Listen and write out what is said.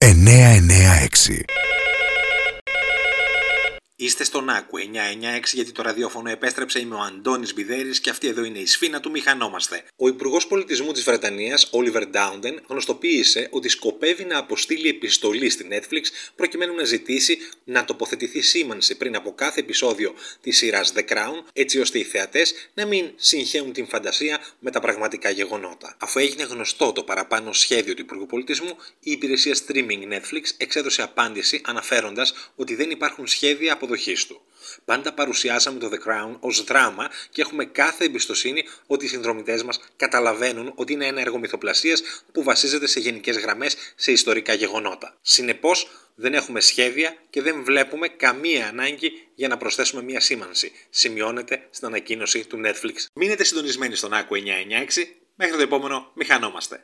996 Είστε στον Άκου 996 γιατί το ραδιόφωνο επέστρεψε. Είμαι ο Αντώνης Μπιδέρης και αυτή εδώ είναι η σφίνα του Μηχανόμαστε. Ο Υπουργός Πολιτισμού της Βρετανίας, Oliver Dowden, γνωστοποίησε ότι σκοπεύει να αποστείλει επιστολή στη Netflix προκειμένου να ζητήσει να τοποθετηθεί σήμανση πριν από κάθε επεισόδιο της σειράς The Crown, έτσι ώστε οι θεατές να μην συγχαίουν την φαντασία με τα πραγματικά γεγονότα. Αφού έγινε γνωστό το παραπάνω σχέδιο του Υπουργού Πολιτισμού, η υπηρεσία streaming Netflix εξέδωσε απάντηση αναφέροντας ότι δεν υπάρχουν σχέδια από του. Πάντα παρουσιάσαμε το The Crown ως δράμα και έχουμε κάθε εμπιστοσύνη ότι οι συνδρομητές μας καταλαβαίνουν ότι είναι ένα έργο μυθοπλασίας που βασίζεται σε γενικές γραμμές σε ιστορικά γεγονότα. Συνεπώς, δεν έχουμε σχέδια και δεν βλέπουμε καμία ανάγκη για να προσθέσουμε μία σήμανση. Σημειώνεται στην ανακοίνωση του Netflix. Μείνετε συντονισμένοι στον Άκου 996. Μέχρι το επόμενο, μηχανόμαστε.